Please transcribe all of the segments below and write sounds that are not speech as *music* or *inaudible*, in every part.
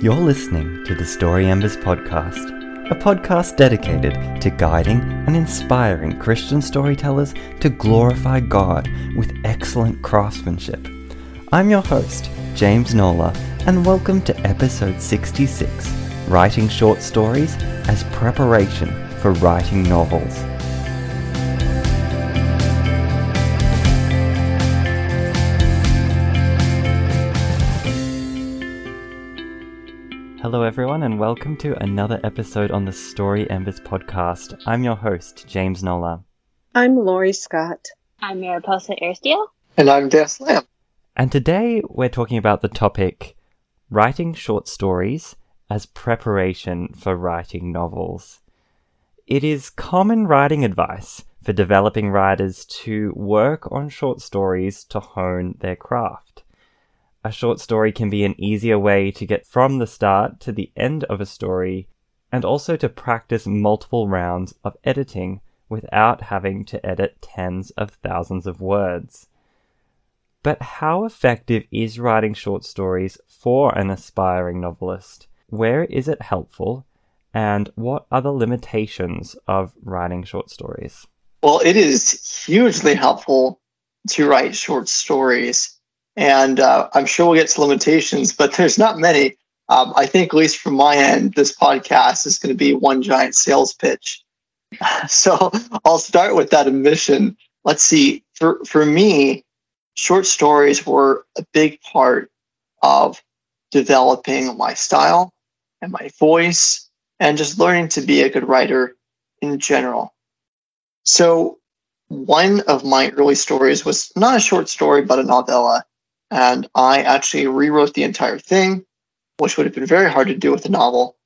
You're listening to the Story Embers podcast, a podcast dedicated to guiding and inspiring Christian storytellers to glorify God with excellent craftsmanship. I'm your host, James Nola, and welcome to episode 66 Writing Short Stories as Preparation for Writing Novels. Hello, everyone, and welcome to another episode on the Story Embers podcast. I'm your host, James Nola. I'm Lori Scott. I'm Mariposa Airsteel. And I'm Daeus Lamb. And today we're talking about the topic writing short stories as preparation for writing novels. It is common writing advice for developing writers to work on short stories to hone their craft a short story can be an easier way to get from the start to the end of a story, and also to practice multiple rounds of editing without having to edit tens of thousands of words. But how effective is writing short stories for an aspiring novelist? Where is it helpful? And what are the limitations of writing short stories? Well, it is hugely helpful to write short stories and uh, I'm sure we'll get to limitations, but there's not many. Um, I think, at least from my end, this podcast is going to be one giant sales pitch. *laughs* So I'll start with that admission. Let's see. For for me, short stories were a big part of developing my style and my voice, and just learning to be a good writer in general. So one of my early stories was not a short story, but a novella and I actually rewrote the entire thing, which would have been very hard to do with a novel.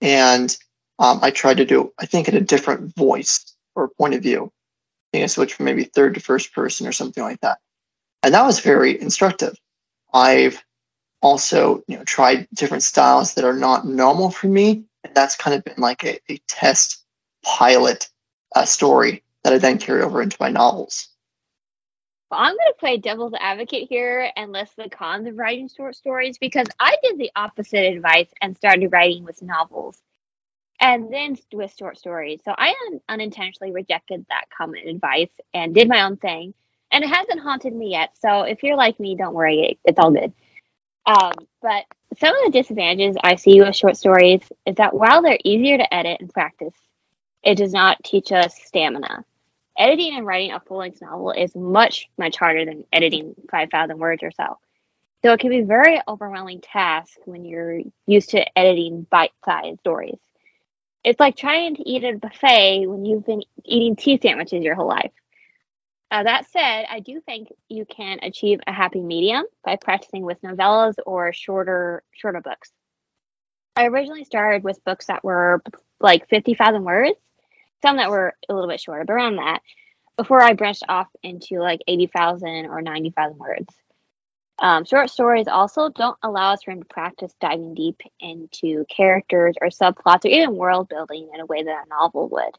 And um, I tried to do, I think, in a different voice or point of view. I think I switched from maybe third to first person or something like that. And that was very instructive. I've also, you know, tried different styles that are not normal for me. And that's kind of been like a, a test pilot uh, story that I then carry over into my novels. I'm going to play devil's advocate here and list the cons of writing short stories because I did the opposite advice and started writing with novels and then with short stories. So I un- unintentionally rejected that common advice and did my own thing. And it hasn't haunted me yet. So if you're like me, don't worry, it's all good. Um, but some of the disadvantages I see with short stories is that while they're easier to edit and practice, it does not teach us stamina editing and writing a full length novel is much, much harder than editing 5,000 words or so. So it can be a very overwhelming task when you're used to editing bite sized stories. It's like trying to eat at a buffet when you've been eating tea sandwiches your whole life. Uh, that said, I do think you can achieve a happy medium by practicing with novellas or shorter shorter books. I originally started with books that were like 50,000 words, some that were a little bit shorter, but around that, before I branched off into like 80,000 or 90,000 words. Um, short stories also don't allow us room to practice diving deep into characters or subplots or even world building in a way that a novel would.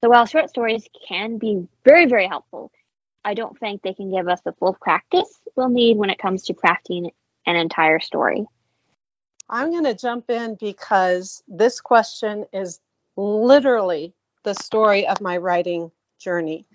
So while short stories can be very, very helpful, I don't think they can give us the full practice we'll need when it comes to crafting an entire story. I'm going to jump in because this question is literally the story of my writing journey.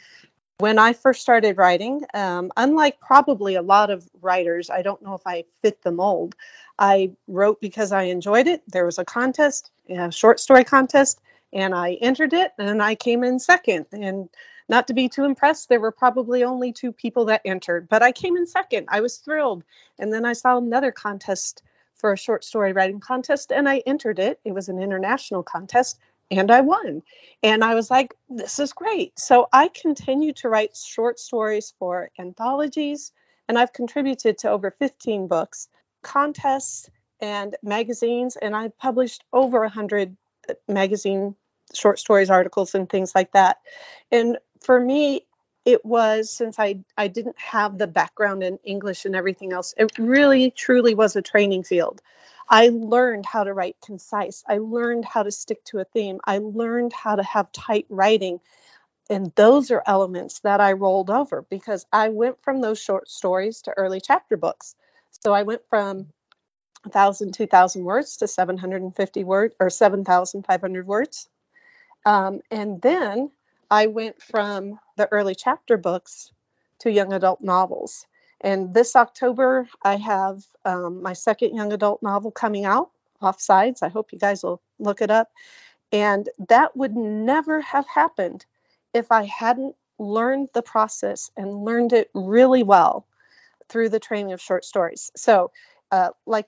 When I first started writing, um, unlike probably a lot of writers, I don't know if I fit the mold. I wrote because I enjoyed it. There was a contest, a short story contest, and I entered it and I came in second. And not to be too impressed, there were probably only two people that entered, but I came in second. I was thrilled. And then I saw another contest for a short story writing contest and I entered it. It was an international contest and I won. And I was like, this is great. So I continue to write short stories for anthologies, and I've contributed to over 15 books, contests, and magazines. And I've published over 100 uh, magazine short stories, articles, and things like that. And for me, it was since I, I didn't have the background in English and everything else, it really truly was a training field. I learned how to write concise. I learned how to stick to a theme. I learned how to have tight writing. And those are elements that I rolled over because I went from those short stories to early chapter books. So I went from 1,000, 2,000 words to 750 words or 7,500 words. Um, and then I went from the early chapter books to young adult novels. And this October, I have um, my second young adult novel coming out, Offsides. I hope you guys will look it up. And that would never have happened if I hadn't learned the process and learned it really well through the training of short stories. So, uh, like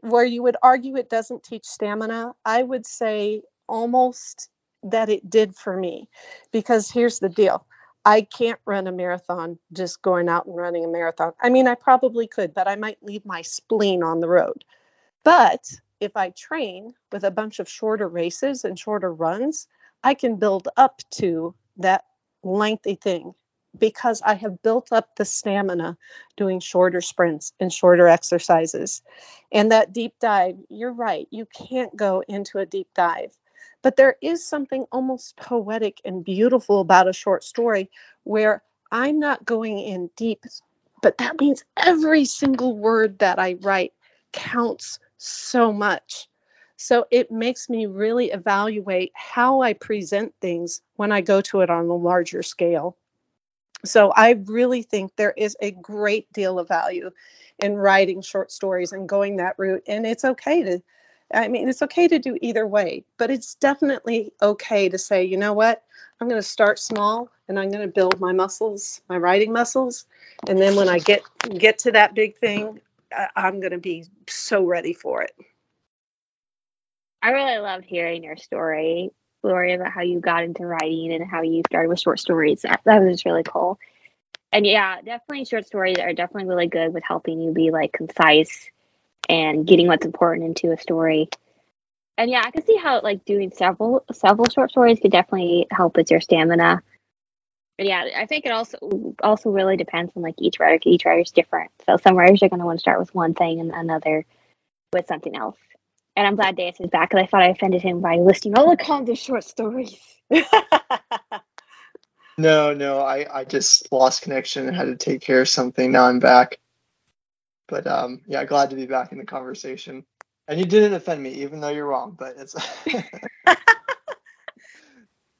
where you would argue it doesn't teach stamina, I would say almost that it did for me. Because here's the deal I can't run a marathon just going out and running a marathon. I mean, I probably could, but I might leave my spleen on the road. But if I train with a bunch of shorter races and shorter runs, I can build up to that lengthy thing because I have built up the stamina doing shorter sprints and shorter exercises. And that deep dive, you're right, you can't go into a deep dive but there is something almost poetic and beautiful about a short story where I'm not going in deep, but that means every single word that I write counts so much. So it makes me really evaluate how I present things when I go to it on a larger scale. So I really think there is a great deal of value in writing short stories and going that route. And it's okay to I mean, it's okay to do either way, but it's definitely okay to say, you know what, I'm going to start small and I'm going to build my muscles, my writing muscles, and then when I get get to that big thing, I'm going to be so ready for it. I really loved hearing your story, Gloria, about how you got into writing and how you started with short stories. That, that was really cool. And yeah, definitely short stories are definitely really good with helping you be like concise and getting what's important into a story. And yeah, I can see how like doing several several short stories could definitely help with your stamina. But yeah, I think it also also really depends on like each writer. Each writer is different. So some writers are going to want to start with one thing and another with something else. And I'm glad Daeus is back because I thought I offended him by listing all the kinds of short stories. *laughs* no, no, I, I just lost connection and had to take care of something. Now I'm back. But um, yeah, glad to be back in the conversation. And you didn't offend me, even though you're wrong. But it's. *laughs*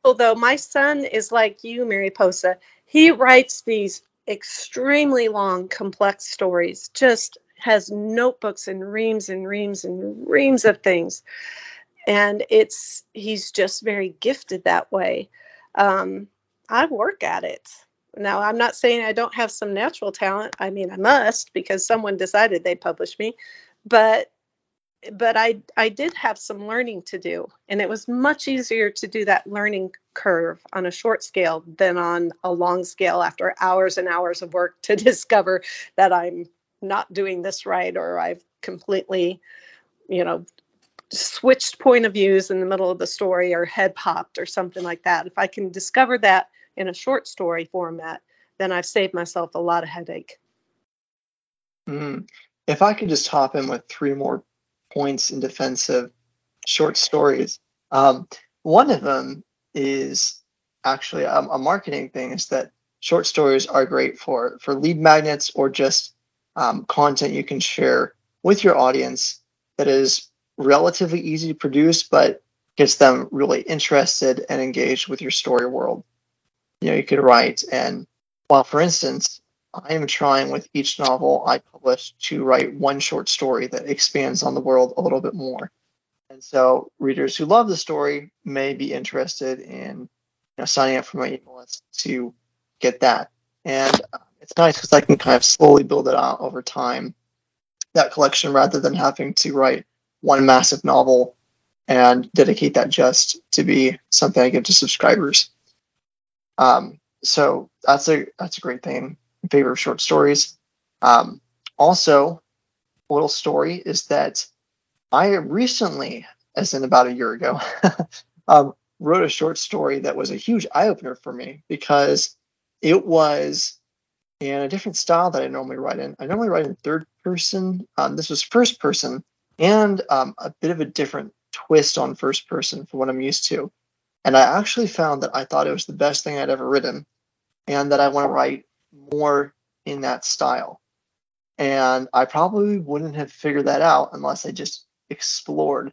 Although my son is like you, Mariposa, he writes these extremely long, complex stories. Just has notebooks and reams and reams and reams of things, and it's he's just very gifted that way. Um, I work at it. Now, I'm not saying I don't have some natural talent. I mean, I must because someone decided they'd publish me, but but I I did have some learning to do, and it was much easier to do that learning curve on a short scale than on a long scale after hours and hours of work to *laughs* discover that I'm not doing this right or I've completely, you know, switched point of views in the middle of the story or head popped or something like that. If I can discover that in a short story format, then I've saved myself a lot of headache. Mm. If I could just hop in with three more points in defense of short stories, um, one of them is actually a, a, marketing thing. Is that short stories are great for for lead magnets or just um, content you can share with your audience that is relatively easy to produce, but gets them really interested and engaged with your story world you know you could write. And while for instance i am trying with each novel i publish to write one short story that expands on the world a little bit more. And so readers who love the story may be interested in you know signing up for my email list to get that. And uh, it's nice because i can kind of slowly build it out over time that collection rather than having to write one massive novel and dedicate that just to be something i give to subscribers um, so that's a that's a great thing in favor of short stories. Um, also, a little story is that I recently, as in about a year ago, *laughs* um, wrote a short story that was a huge eye opener for me because it was in a different style that I normally write in. I normally write in third person. Um, this was first person and um, a bit of a different twist on first person from what I'm used to. And I actually found that I thought it was the best thing I'd ever written and that I want to write more in that style. And I probably wouldn't have figured that out unless I just explored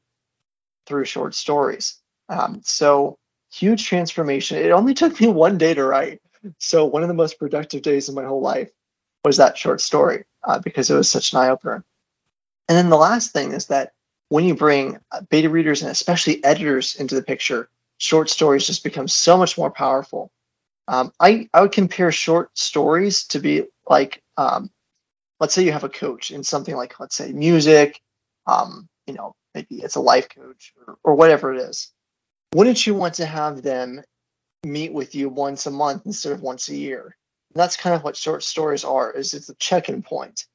through short stories. Um, so huge transformation. It only took me one day to write. So one of the most productive days of my whole life was that short story uh, because it was such an eye opener. And then the last thing is that when you bring beta readers and especially editors into the picture, short stories just become so much more powerful. Um, I, I would compare short stories to be like, um, let's say you have a coach in something like, let's say, music, um, you know, maybe it's a life coach or, or whatever it is. Wouldn't you want to have them meet with you once a month instead of once a year? And that's kind of what short stories are. Is it's a check-in point,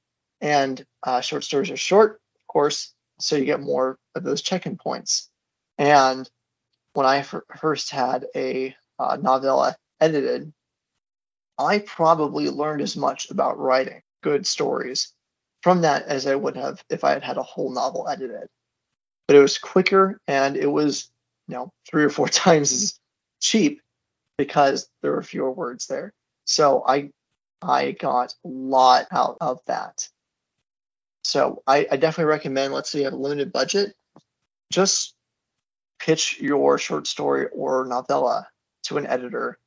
and uh, short stories are short, of course, so you get more of those check-in points. And when I first had a uh, novella edited, I probably learned as much about writing good stories from that as I would have if I had had a whole novel edited. But it was quicker and it was, you know, three or four *laughs* times as cheap because there were fewer words there. So I I got a lot out of that. So I, I definitely recommend, let's say you have a limited budget, just pitch your short story or novella to an editor.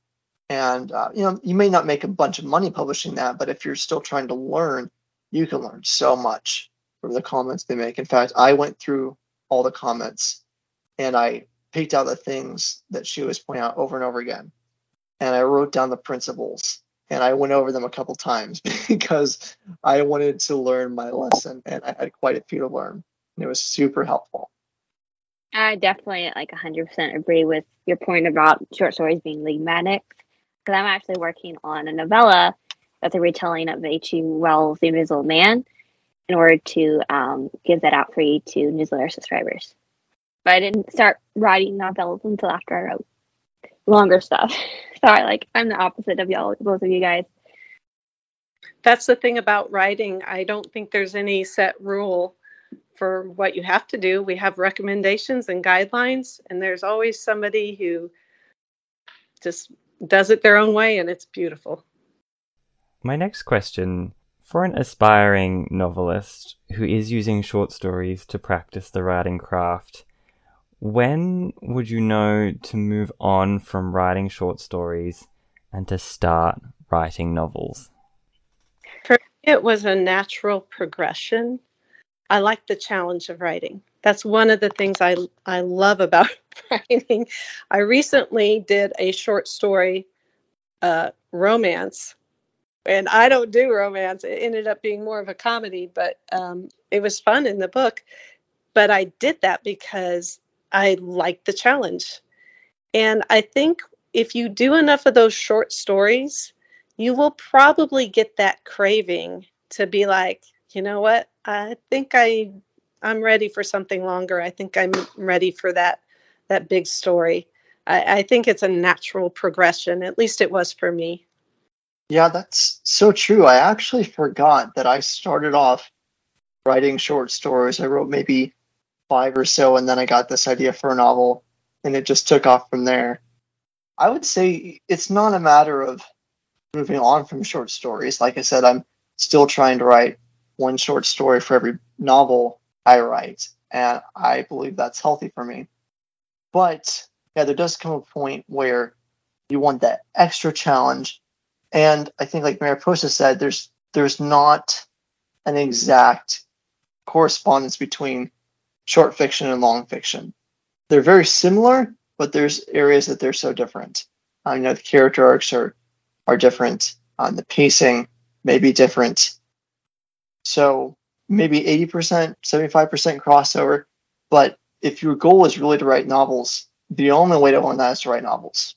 And uh, you know, you may not make a bunch of money publishing that, but if you're still trying to learn, you can learn so much from the comments they make. In fact, I went through all the comments and I picked out the things that she was pointing out over and over again. And I wrote down the principles and I went over them a couple times *laughs* because I wanted to learn my lesson and I had quite a few to learn. And it was super helpful. I definitely like 100% agree with your point about short stories being lead magnets because I'm actually working on a novella that's a retelling of H.G. Wells' The Invisible Man in order to um, give that out free to newsletter subscribers. But I didn't start writing novellas until after I wrote longer stuff. *laughs* so I like I'm the opposite of y'all, both of you guys. That's the thing about writing. I don't think there's any set rule for what you have to do. We have recommendations and guidelines, and there's always somebody who just does it their own way, and it's beautiful. My next question for an aspiring novelist who is using short stories to practice the writing craft, when would you know to move on from writing short stories and to start writing novels? For me, it was a natural progression. I like the challenge of writing. That's one of the things I, I love about *laughs* writing. I recently did a short story uh, romance and I don't do romance. It ended up being more of a comedy, but um, it was fun in the book. But I did that because I liked the challenge. And I think if you do enough of those short stories, you will probably get that craving to be like, you know what? I think I I'm ready for something longer. I think I'm ready for that that big story. I, I think it's a natural progression. At least it was for me. Yeah, that's so true. I actually forgot that I started off writing short stories. I wrote maybe five or so, and then I got this idea for a novel, and it just took off from there. I would say it's not a matter of moving on from short stories. Like I said, I'm still trying to write one short story for every novel I write, and I believe that's healthy for me. But yeah, there does come a point where you want that extra challenge and I think, like Mariposa said, there's there's not an exact correspondence between short fiction and long fiction. They're very similar, but there's areas that they're so different. I uh, know the character arcs are are different. Um, the pacing may be different. So maybe 80%, 75% crossover. But if your goal is really to write novels, the only way to learn that is to write novels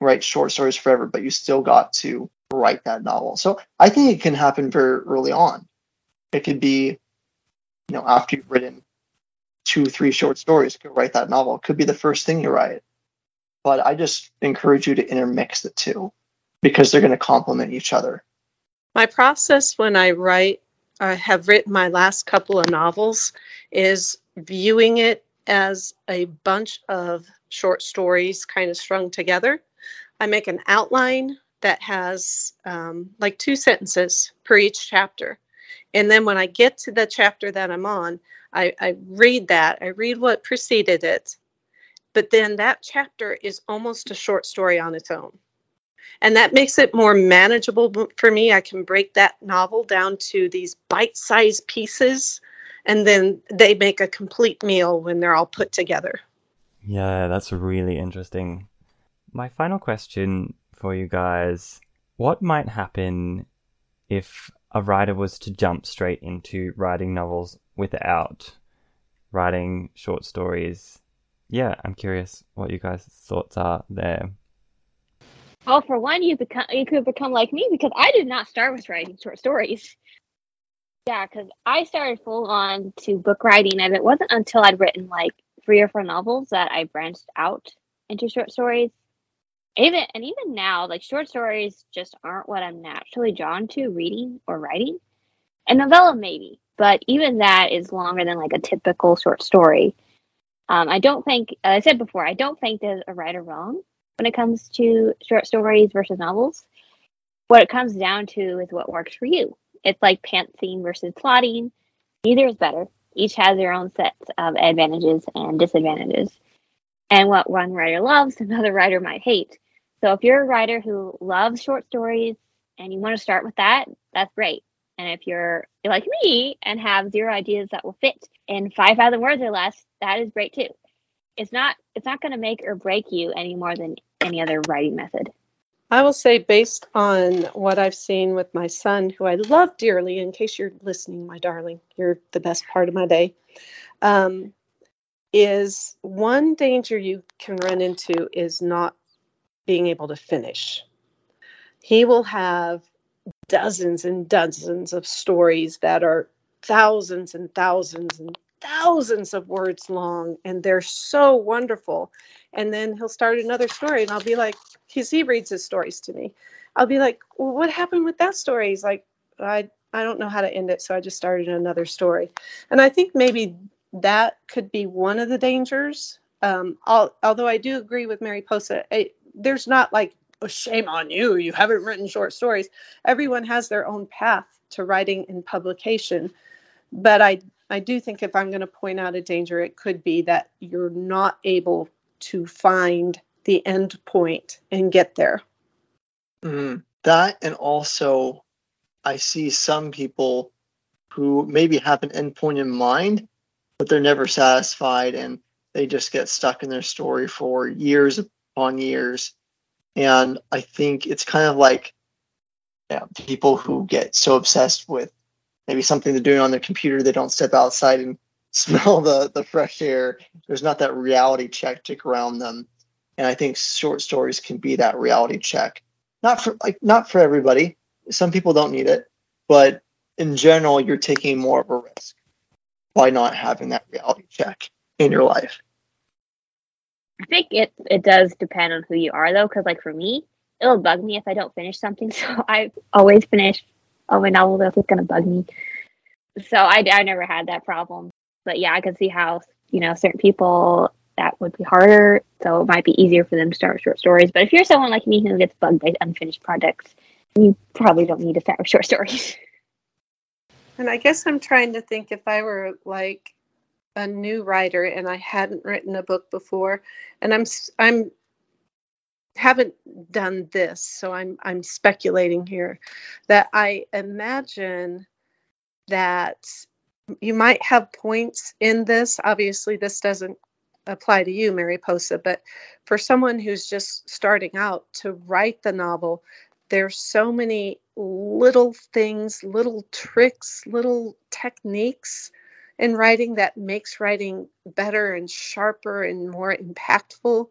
write short stories forever, but you still got to write that novel. So I think it can happen very early on. It could be, you know, after you've written two, three short stories, go write that novel. It could be the first thing you write. But I just encourage you to intermix the two because they're going to complement each other. My process when I write, I have written my last couple of novels, is viewing it as a bunch of short stories kind of strung together I make an outline that has um, like two sentences per each chapter. And then when I get to the chapter that I'm on, I, I read that, I read what preceded it, but then that chapter is almost a short story on its own. And that makes it more manageable for me. I can break that novel down to these bite sized pieces, and then they make a complete meal when they're all put together. Yeah, that's really interesting. My final question for you guys what might happen if a writer was to jump straight into writing novels without writing short stories? Yeah, I'm curious what you guys' thoughts are there. Well, for one, you become you could become like me because I did not start with writing short stories. Yeah, because I started full on to book writing, and it wasn't until I'd written like three or four novels that I branched out into short stories. Even and even now, like short stories just aren't what I'm naturally drawn to reading or writing. A novella maybe, but even that is longer than like a typical short story. Um, I don't think, as I said before, I don't think there's a right or wrong when it comes to short stories versus novels. What it comes down to is what works for you. It's like pantsing versus plotting. Neither is better. Each has their own sets of advantages and disadvantages. And what one writer loves, *laughs* another writer might hate. So if you're a writer who loves short stories and you want to start with that, that's great. And if you're like me and have zero ideas that will fit in 5,000 words or less, that is great too. It's not it's not going to make or break you any more than any other writing method. I will say, based on what I've seen with my son, who I love dearly, in case you're listening, my darling, you're the best part of my day, um, is one danger you can run into is not being able to finish. He will have dozens and dozens of stories that are thousands and thousands and thousands of words long and they're so wonderful and then he'll start another story and i'll be like because he reads his stories to me. I'll be like well what happened with that story? He's like i i don't know how to end it so i just started another story. And i think maybe that could be one of the dangers um, although i do agree with mariposa it, there's not like oh, shame on you. You haven't written short stories. Everyone has their own path to writing and publication. But i I do think if I'm going to point out a danger, it could be that you're not able to find the end point and get there. Mm, that, and also, I see some people who maybe have an end point in mind, but they're never satisfied and they just get stuck in their story for years upon years. And I think it's kind of like yeah, people who get so obsessed with maybe something they're doing on their computer. They don't step outside and smell the the fresh air. There's not that reality check to ground them, and I think short stories can be that reality check. Not for like not for everybody. Some people don't need it, but in general, you're taking more of a risk by not having that reality check in your life. I think it it does depend on who you are though, because like for me, it'll bug me if I don't finish something. *laughs* So I always finish oh, my novel that's going to bug me. So I, I never had that problem. But yeah, I can see how, you know, certain people that would be harder. So it might be easier for them to start short stories. But if you're someone like me who gets bugged by unfinished projects, you probably don't need to start with short stories. *laughs* And I guess I'm trying to think if I were like a new writer and I hadn't written a book before, and I'm I'm haven't done this, so I'm I'm speculating here that I imagine that you might have points in this. Obviously, this doesn't apply to you, Mariposa, but for someone who's just starting out to write the novel, there's so many little things, little tricks, little techniques in writing that makes writing better and sharper and more impactful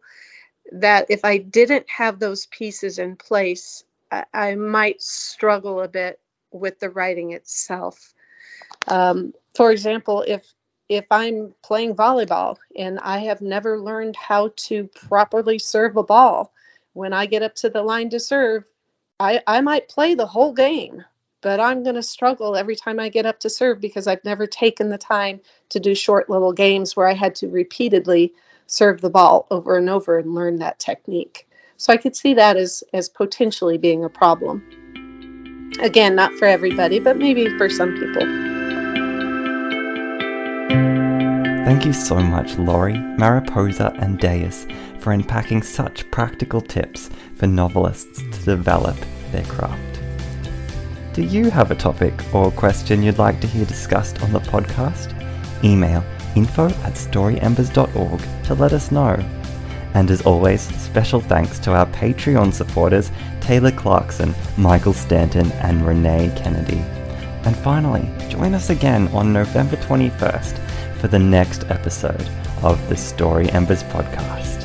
that if I didn't have those pieces in place, I, I might struggle a bit with the writing itself. Um, for example, if if I'm playing volleyball and I have never learned how to properly serve a ball, when I get up to the line to serve, I, I might play the whole game, but I'm going to struggle every time I get up to serve because I've never taken the time to do short little games where I had to repeatedly serve the ball over and over and learn that technique. So I could see that as as potentially being a problem. Again, not for everybody, but maybe for some people. Thank you so much, Lori, Mariposa, and Daeus, for unpacking such practical tips for novelists to develop their craft. Do you have a topic or question you'd like to hear discussed on the podcast? Email info at storyembers.org to let us know. And as always, special thanks to our Patreon supporters Taylor Clarkson, Michael Stanton, and Renee Kennedy. And finally, join us again on November 21st for the next episode of the Story Embers podcast.